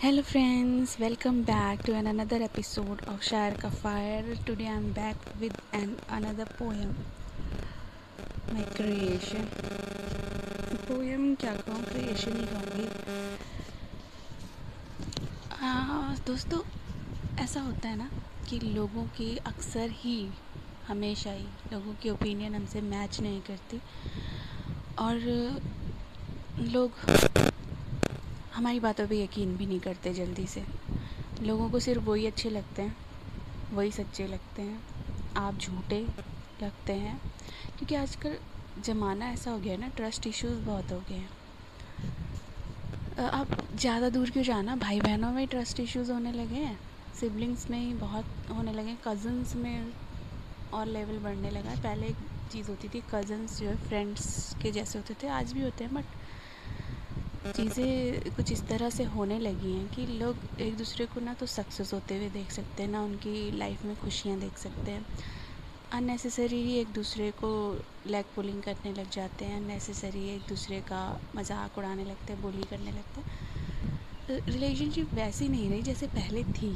Hello friends welcome back to an another episode of शायर का fire today I am back with an another poem my creation poem क्या कहूँ? Creation ही कहूँगी। दोस्तों, ऐसा होता है ना कि लोगों की अक्सर ही, हमेशा ही, लोगों की ओपिनियन हमसे मैच नहीं करती। और लोग हमारी बातों पे यकीन भी नहीं करते जल्दी से। लोगों को सिर्फ़ वही अच्छे लगते हैं, वही सच्चे लगते हैं। आप झूठे लगते हैं, क्योंकि आजकल ज़माना ऐसा हो गया है ना ट्रस्ट इश्यूज़ बहुत हो गए हैं। आप ज़्यादा दूर क्यों जाना? भाई बहनों में ट्रस्ट इश्यूज़ होने लगे हैं सिबलिंग्स में ही बहुत होने लगे हैं। कज़न्स में और लेवल बढ़ने लगा है। पहले एक चीज़ होती थी कज़न्स जो है फ्रेंड्स के जैसे होते थे, आज भी होते हैं बट चीज़ें कुछ इस तरह से होने लगी हैं कि लोग एक दूसरे को ना तो सक्सेस होते हुए देख सकते हैं, ना उनकी लाइफ में खुशियाँ देख सकते हैं। अननेसेसरी ही एक दूसरे को लेग पुलिंग करने लग जाते हैं, अननेसेसरी एक दूसरे का मज़ाक उड़ाने लगते हैं बोली करने लगते हैं। रिलेशनशिप वैसी नहीं रही जैसे पहले थी।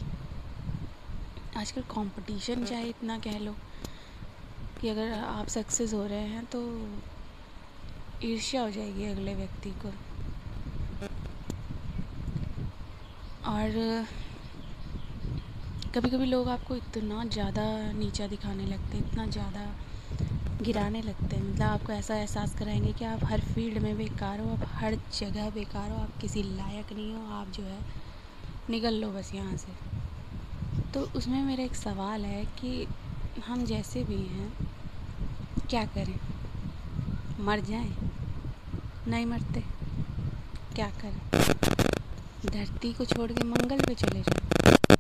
आजकल कंपटीशन चाहे इतना कह लो कि अगर आप सक्सेस हो रहे हैं तो ईर्ष्या हो जाएगी अगले व्यक्ति को। और कभी कभी लोग आपको इतना ज़्यादा नीचा दिखाने लगते हैं, इतना ज़्यादा गिराने लगते हैं। मतलब आपको ऐसा एहसास कराएँगे कि आप हर फ़ील्ड में बेकार हो, आप हर जगह बेकार हो, आप किसी लायक नहीं हो, आप जो है निकल लो बस यहाँ से। तो उसमें मेरा एक सवाल है कि हम जैसे भी हैं, क्या करें? मर जाएँ? नहीं मरते? क्या करें? धरती को छोड़ के मंगल पे चले जाए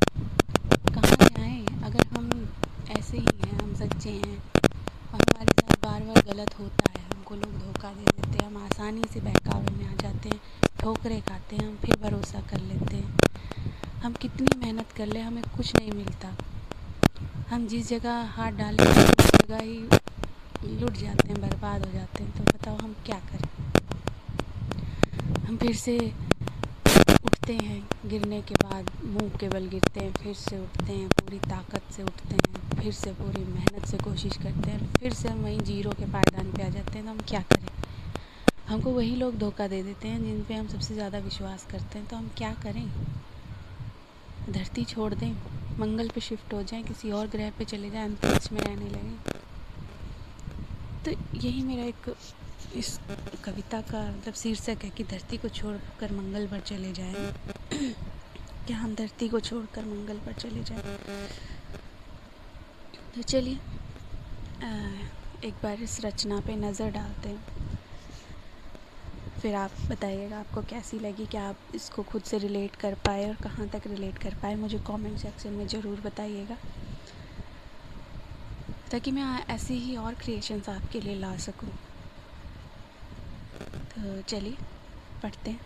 कहाँ जाएँ? अगर हम ऐसे ही हैं, हम सच्चे हैं और हमारे साथ बार बार गलत होता है, हमको लोग धोखा दे देते हैं, हम आसानी से बहकावे में आ जाते हैं, ठोकरे खाते हैं, हम फिर भरोसा कर लेते हैं। हम कितनी मेहनत कर ले, हमें कुछ नहीं मिलता। हम जिस जगह हाथ डालें उस जगह ही लुट जाते हैं, बर्बाद हो जाते हैं। तो बताओ हम क्या करें? हम फिर से उठते हैं, गिरने के बाद मुँह के बल गिरते हैं, फिर से उठते हैं, पूरी ताकत से उठते हैं, फिर से पूरी मेहनत से कोशिश करते हैं, फिर से हम वहीं ज़ीरो के पायदान पे आ जाते हैं तो हम क्या करें? हमको वही लोग धोखा दे देते हैं जिन पे हम सबसे ज़्यादा विश्वास करते हैं तो हम क्या करें? धरती छोड़ दें, मंगल पे शिफ्ट हो जाएँ, किसी और ग्रह पे चले जाएँ, अंतरिक्ष में रहने लगें। तो यही मेरा एक इस कविता का मतलब शीर्षक है कि धरती को छोड़कर मंगल पर चले जाएँ। क्या हम धरती को छोड़कर मंगल पर चले जाएँ? तो चलिए एक बार इस रचना पे नज़र डालते हैं। फिर आप बताइएगा आपको कैसी लगी, क्या आप इसको खुद से रिलेट कर पाए और कहाँ तक रिलेट कर पाए? मुझे कमेंट सेक्शन में ज़रूर बताइएगा। ताकि मैं ऐसी ही और क्रिएशंस आपके लिए ला सकूँ। चलिए, पढ़ते हैं,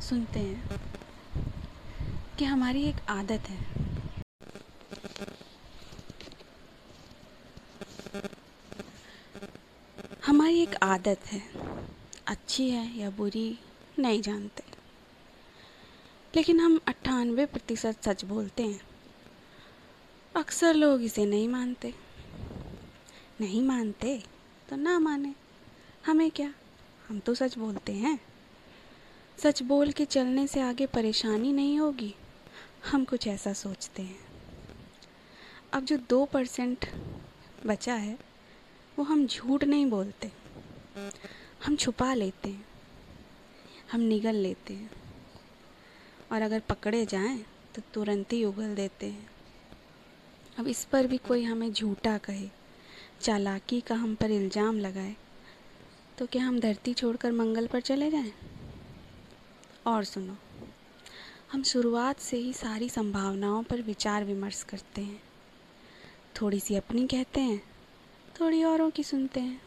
सुनते हैं कि हमारी एक आदत है। हमारी एक आदत है, अच्छी है या बुरी, नहीं जानते। लेकिन हम अट्ठानवे प्रतिशत सच बोलते हैं। अक्सर लोग इसे नहीं मानते। नहीं मानते तो ना माने, हमें क्या? हम तो सच बोलते हैं। सच बोल के चलने से आगे परेशानी नहीं होगी। हम कुछ ऐसा सोचते हैं। अब जो दो परसेंट बचा है, वो हम झूठ नहीं बोलते। हम छुपा लेते हैं। हम निगल लेते हैं। और अगर पकड़े जाएँ तो तुरंत ही उगल देते हैं। अब इस पर भी कोई हमें झूठा कहे, चालाकी का हम पर इल्ज़ाम लगाए तो क्या हम धरती छोड़कर मंगल पर चले जाएँ? और सुनो, हम शुरुआत से ही सारी संभावनाओं पर विचार विमर्श करते हैं। थोड़ी सी अपनी कहते हैं, थोड़ी औरों की सुनते हैं।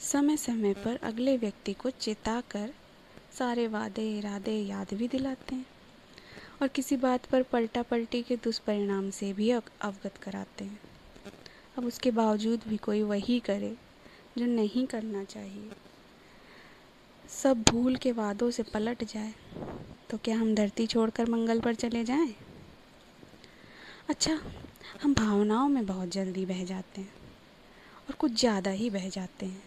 समय समय पर अगले व्यक्ति को चेता कर सारे वादे, इरादे, याद भी दिलाते हैं और किसी बात पर पलटा पलटी के दुष्परिणाम से भी अवगत कराते हैं। अब उसके बावजूद भी कोई वही करे जो नहीं करना चाहिए। सब भूल के वादों से पलट जाए तो क्या हम धरती छोड़कर मंगल पर चले जाएँ? अच्छा हम भावनाओं में बहुत जल्दी बह जाते हैं और कुछ ज़्यादा ही बह जाते हैं।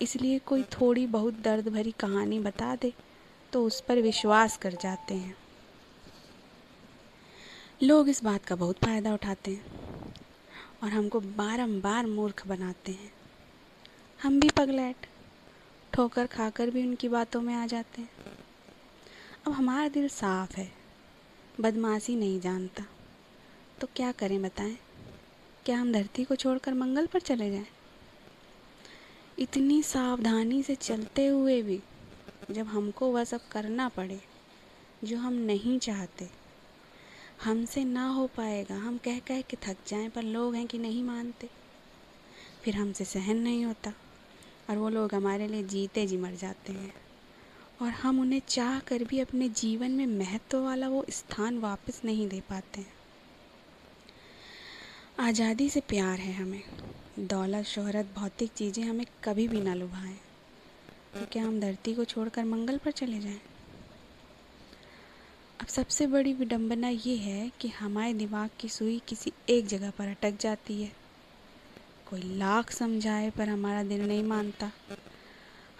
इसलिए कोई थोड़ी बहुत दर्द भरी कहानी बता दे तो उस पर विश्वास कर जाते हैं। लोग इस बात का बहुत फ़ायदा उठाते हैं और हमको बारंबार मूर्ख बनाते हैं। हम भी पगलैट ठोकर खाकर भी उनकी बातों में आ जाते हैं। अब हमारा दिल साफ़ है, बदमाशी नहीं जानता। तो क्या करें बताएँ? क्या हम धरती को छोड़कर मंगल पर चले जाएँ? इतनी सावधानी से चलते हुए भी जब हमको वह सब करना पड़े, जो हम नहीं चाहते, हमसे ना हो पाएगा। हम कह कह के थक जाएँ, पर लोग हैं कि नहीं मानते। फिर हमसे सहन नहीं होता। और वो लोग हमारे लिए जीते जी, मर जाते हैं। और हम उन्हें चाह कर भी अपने जीवन में महत्व वाला वो स्थान वापस नहीं दे पाते हैं। आज़ादी से प्यार है हमें। दौलत, शोहरत, भौतिक चीज़ें हमें कभी भी ना लुभाएँ। तो क्या हम धरती को छोड़कर मंगल पर चले जाएँ? अब सबसे बड़ी विडंबना ये है कि हमारे दिमाग की सुई किसी एक जगह पर अटक जाती है। कोई लाख समझाए पर हमारा दिल नहीं मानता।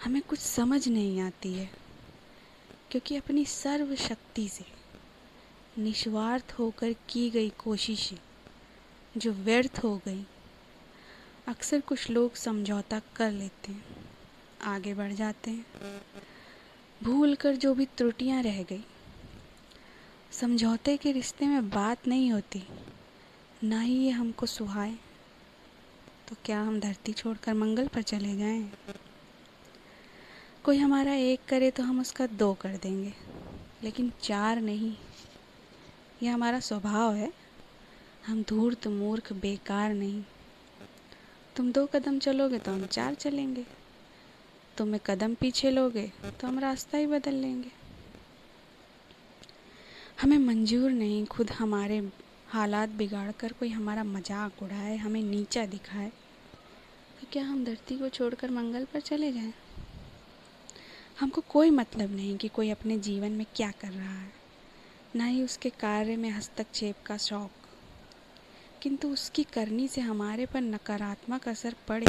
हमें कुछ समझ नहीं आती है, क्योंकि अपनी सर्व शक्ति से निस्वार्थ होकर की गई कोशिशें जो व्यर्थ हो गई, अक्सर कुछ लोग समझौता कर लेते हैं, आगे बढ़ जाते हैं भूल कर जो भी त्रुटियाँ रह गई। समझौते के रिश्ते में बात नहीं होती, ना ही ये हमको सुहाए। तो क्या हम धरती छोड़कर मंगल पर चले जाएँ? कोई हमारा एक करे तो हम उसका दो कर देंगे। लेकिन चार नहीं। ये हमारा स्वभाव है। हम धूर्त, मूर्ख, बेकार नहीं। तुम दो कदम चलोगे तो हम चार चलेंगे। तुम एक कदम पीछे लोगे तो हम रास्ता ही बदल लेंगे। हमें मंजूर नहीं। खुद हमारे हालात बिगाड़ कर कोई हमारा मज़ाक उड़ाए, हमें नीचा दिखाए। क्या हम धरती को छोड़कर मंगल पर चले जाएँ? हमको कोई मतलब नहीं कि कोई अपने जीवन में क्या कर रहा है। ना ही उसके कार्य में हस्तक्षेप का शौक। किंतु उसकी करनी से हमारे पर नकारात्मक असर पड़े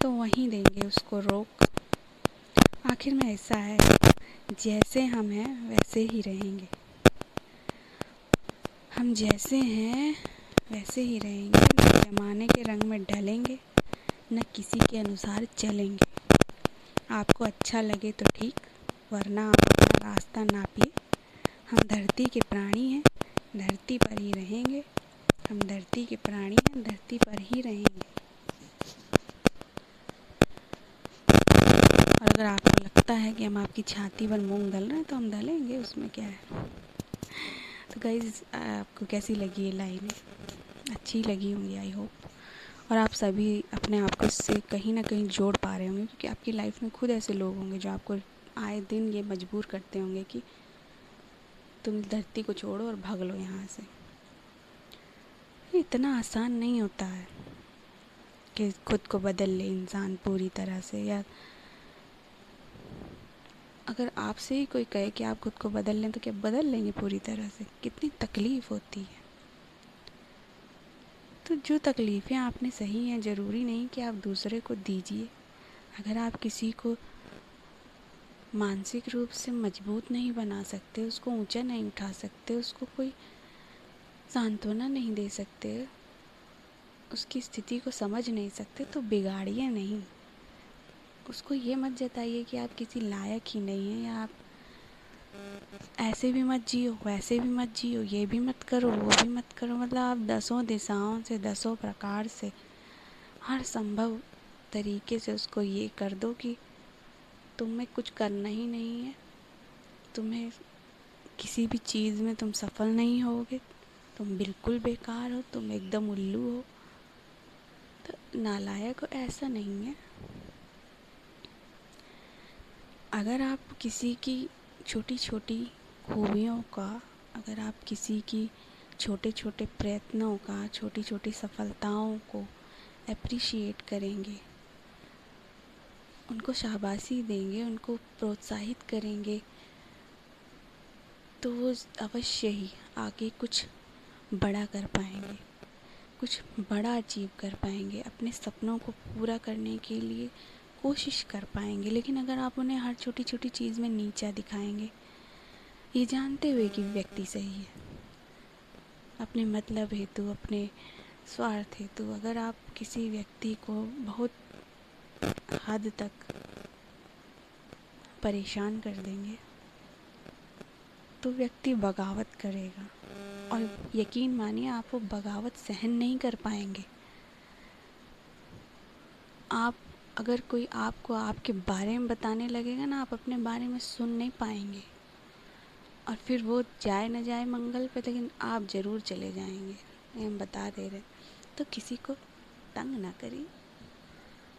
तो वहीं देंगे उसको रोक। आखिर में ऐसा है, जैसे हम हैं, वैसे ही रहेंगे। हम जैसे हैं, वैसे ही रहेंगे, जमाने के रंग में ढलेंगे। न किसी के अनुसार चलेंगे। आपको अच्छा लगे तो ठीक, वरना आप अपना रास्ता नापिए। हम धरती के प्राणी हैं, धरती पर ही रहेंगे। हम धरती के प्राणी हैं, धरती पर ही रहेंगे। और अगर आपको लगता है कि हम आपकी छाती पर मूंग दल रहे हैं तो हम दलेंगे, उसमें क्या है? तो गाइज़ आपको कैसी लगी ये लाइन? अच्छी लगी होंगी आई होप और आप सभी अपने आप को इससे कहीं ना कहीं जोड़ पा रहे होंगे, क्योंकि आपकी लाइफ में खुद ऐसे लोग होंगे जो आपको आए दिन ये मजबूर करते होंगे कि तुम धरती को छोड़ो और भाग लो यहाँ से। इतना आसान नहीं होता है कि खुद को बदल ले इंसान पूरी तरह से, या अगर आपसे ही कोई कहे कि आप खुद को बदल लें तो क्या बदल लेंगे पूरी तरह से? कितनी तकलीफ़ होती है। तो जो तकलीफ़ें आपने सही हैं, ज़रूरी नहीं कि आप दूसरे को दीजिए। अगर आप किसी को मानसिक रूप से मज़बूत नहीं बना सकते, उसको ऊँचा नहीं उठा सकते, उसको कोई सांत्वना नहीं दे सकते, उसकी स्थिति को समझ नहीं सकते तो बिगाड़िए नहीं। उसको ये मत जताइए कि आप किसी लायक ही नहीं हैं या आप ऐसे भी मत जियो, वैसे भी मत जियो, ये भी मत करो, वो भी मत करो। मतलब आप दसों दिशाओं से, दसों प्रकार से, हर संभव तरीके से उसको ये कर दो कि तुम्हें कुछ करना ही नहीं है। तुम्हें किसी भी चीज़ में तुम सफल नहीं होगे, तुम बिल्कुल बेकार हो, तुम एकदम उल्लू हो। तो नालायक हो, ऐसा नहीं है। अगर आप किसी की छोटी छोटी खूबियों का अगर आप किसी की छोटे छोटे प्रयत्नों का छोटी छोटी सफलताओं को अप्रिशिएट करेंगे, उनको शाबाशी देंगे, उनको प्रोत्साहित करेंगे तो वो अवश्य ही आगे कुछ बड़ा कर पाएँगे, कुछ बड़ा अचीव कर पाएँगे अपने सपनों को पूरा करने के लिए कोशिश कर पाएँगे, लेकिन अगर आप उन्हें हर छोटी छोटी चीज़ में नीचा दिखाएँगे, ये जानते हुए कि व्यक्ति सही है। अपने मतलब हेतु, अपने स्वार्थ हेतु, अगर आप किसी व्यक्ति को बहुत हद तक परेशान कर देंगे तो व्यक्ति बगावत करेगा। और यकीन मानिए, आप वो बगावत सहन नहीं कर पाएँगे। आप अगर कोई आपको आपके बारे में बताने लगेगा ना, आप अपने बारे में सुन नहीं पाएँगे। और फिर वो जाए ना जाए मंगल पे, लेकिन आप ज़रूर चले जाएँगे। हम बता दे रहे तो किसी को तंग ना करिए।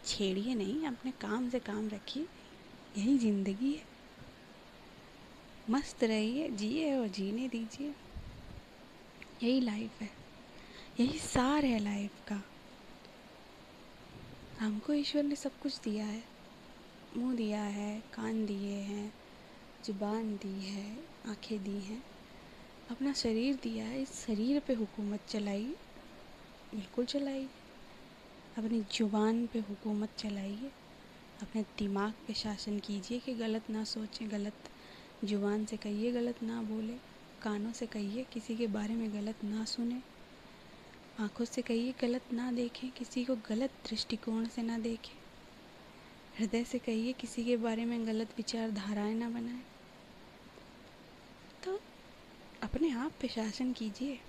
छेड़िए नहीं, अपने काम से काम रखिए। यही ज़िंदगी है। मस्त रहिए, जिए और जीने दीजिए। यही लाइफ है। यही सार है लाइफ का। हमको ईश्वर ने सब कुछ दिया है। मुँह दिया है, कान दिए हैं, ज़ुबान दी है, आँखें दी हैं। अपना शरीर दिया है, इस शरीर पे हुकूमत चलाई। बिल्कुल चलाइए अपनी ज़ुबान पे हुकूमत चलाइए अपने दिमाग पे शासन कीजिए कि गलत ना सोचें, गलत ज़ुबान से कहिए गलत ना बोले, कानों से कहिए किसी के बारे में गलत ना सुने। आँखों से कहिए, गलत ना देखें, किसी को गलत दृष्टिकोण से ना देखें। हृदय से कहिए, किसी के बारे में गलत विचारधाराएँ ना बनाएँ। तो अपने आप पे शासन कीजिए।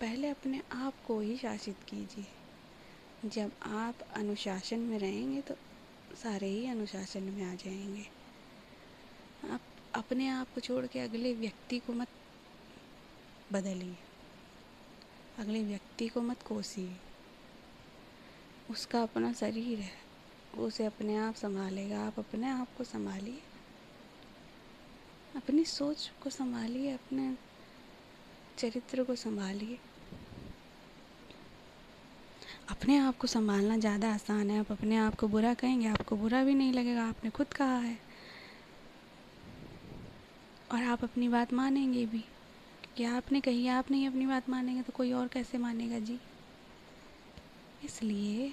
पहले अपने आप को ही शासित कीजिए। जब आप अनुशासन में रहेंगे तो सारे ही अनुशासन में आ जाएँगे। आप अपने आप को छोड़ के अगले व्यक्ति को मत बदलिए। अगले व्यक्ति को मत कोसिए। उसका अपना शरीर है। वो उसे अपने आप संभालेगा। आप अपने आप को संभालिए। अपनी सोच को संभालिए। अपने चरित्र को संभालिए। अपने आप को संभालना ज़्यादा आसान है। आप अपने आप को बुरा कहेंगे, आपको बुरा भी नहीं लगेगा। आपने खुद कहा है। और आप अपनी बात मानेंगे भी। कि आपने कही, आप नहीं अपनी बात मानेंगे तो कोई और कैसे मानेगा जी? इसलिए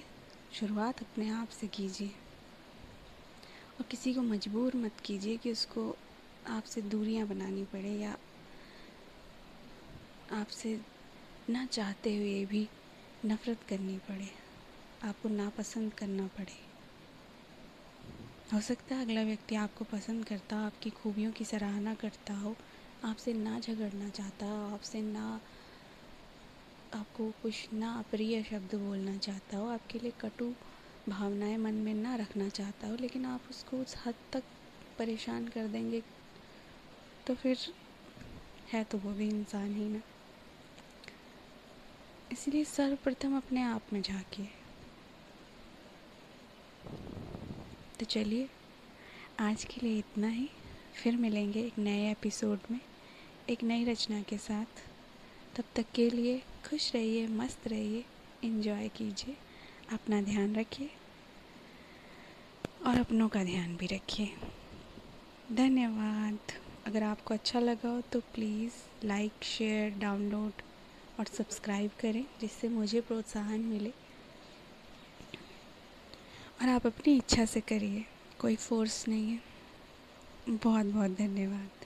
शुरुआत अपने आप से कीजिए और किसी को मजबूर मत कीजिए कि उसको आपसे दूरियाँ बनानी पड़े या आपसे ना चाहते हुए भी नफ़रत करनी पड़े, आपको नापसंद करना पड़े। हो सकता है अगला व्यक्ति आपको पसंद करता हो, आपकी खूबियों की सराहना करता हो आपसे ना झगड़ना चाहता, आपसे ना आपको कुछ ना अप्रिय शब्द बोलना चाहता हो, आपके लिए कटु भावनाएँ मन में ना रखना चाहता हो, लेकिन आप उसको उस हद तक परेशान कर देंगे तो फिर है तो वो भी इंसान ही ना। इसलिए सर्वप्रथम अपने आप में झांकिए। तो चलिए, आज के लिए इतना ही, फिर मिलेंगे एक नए एपिसोड में। एक नई रचना के साथ। तब तक के लिए खुश रहिए, मस्त रहिए इन्जॉय कीजिए, अपना ध्यान रखिए और अपनों का ध्यान भी रखिए। धन्यवाद। अगर आपको अच्छा लगा हो तो प्लीज़ लाइक शेयर डाउनलोड और सब्सक्राइब करें जिससे मुझे प्रोत्साहन मिले। और आप अपनी इच्छा से करिए, कोई फोर्स नहीं है। बहुत बहुत धन्यवाद।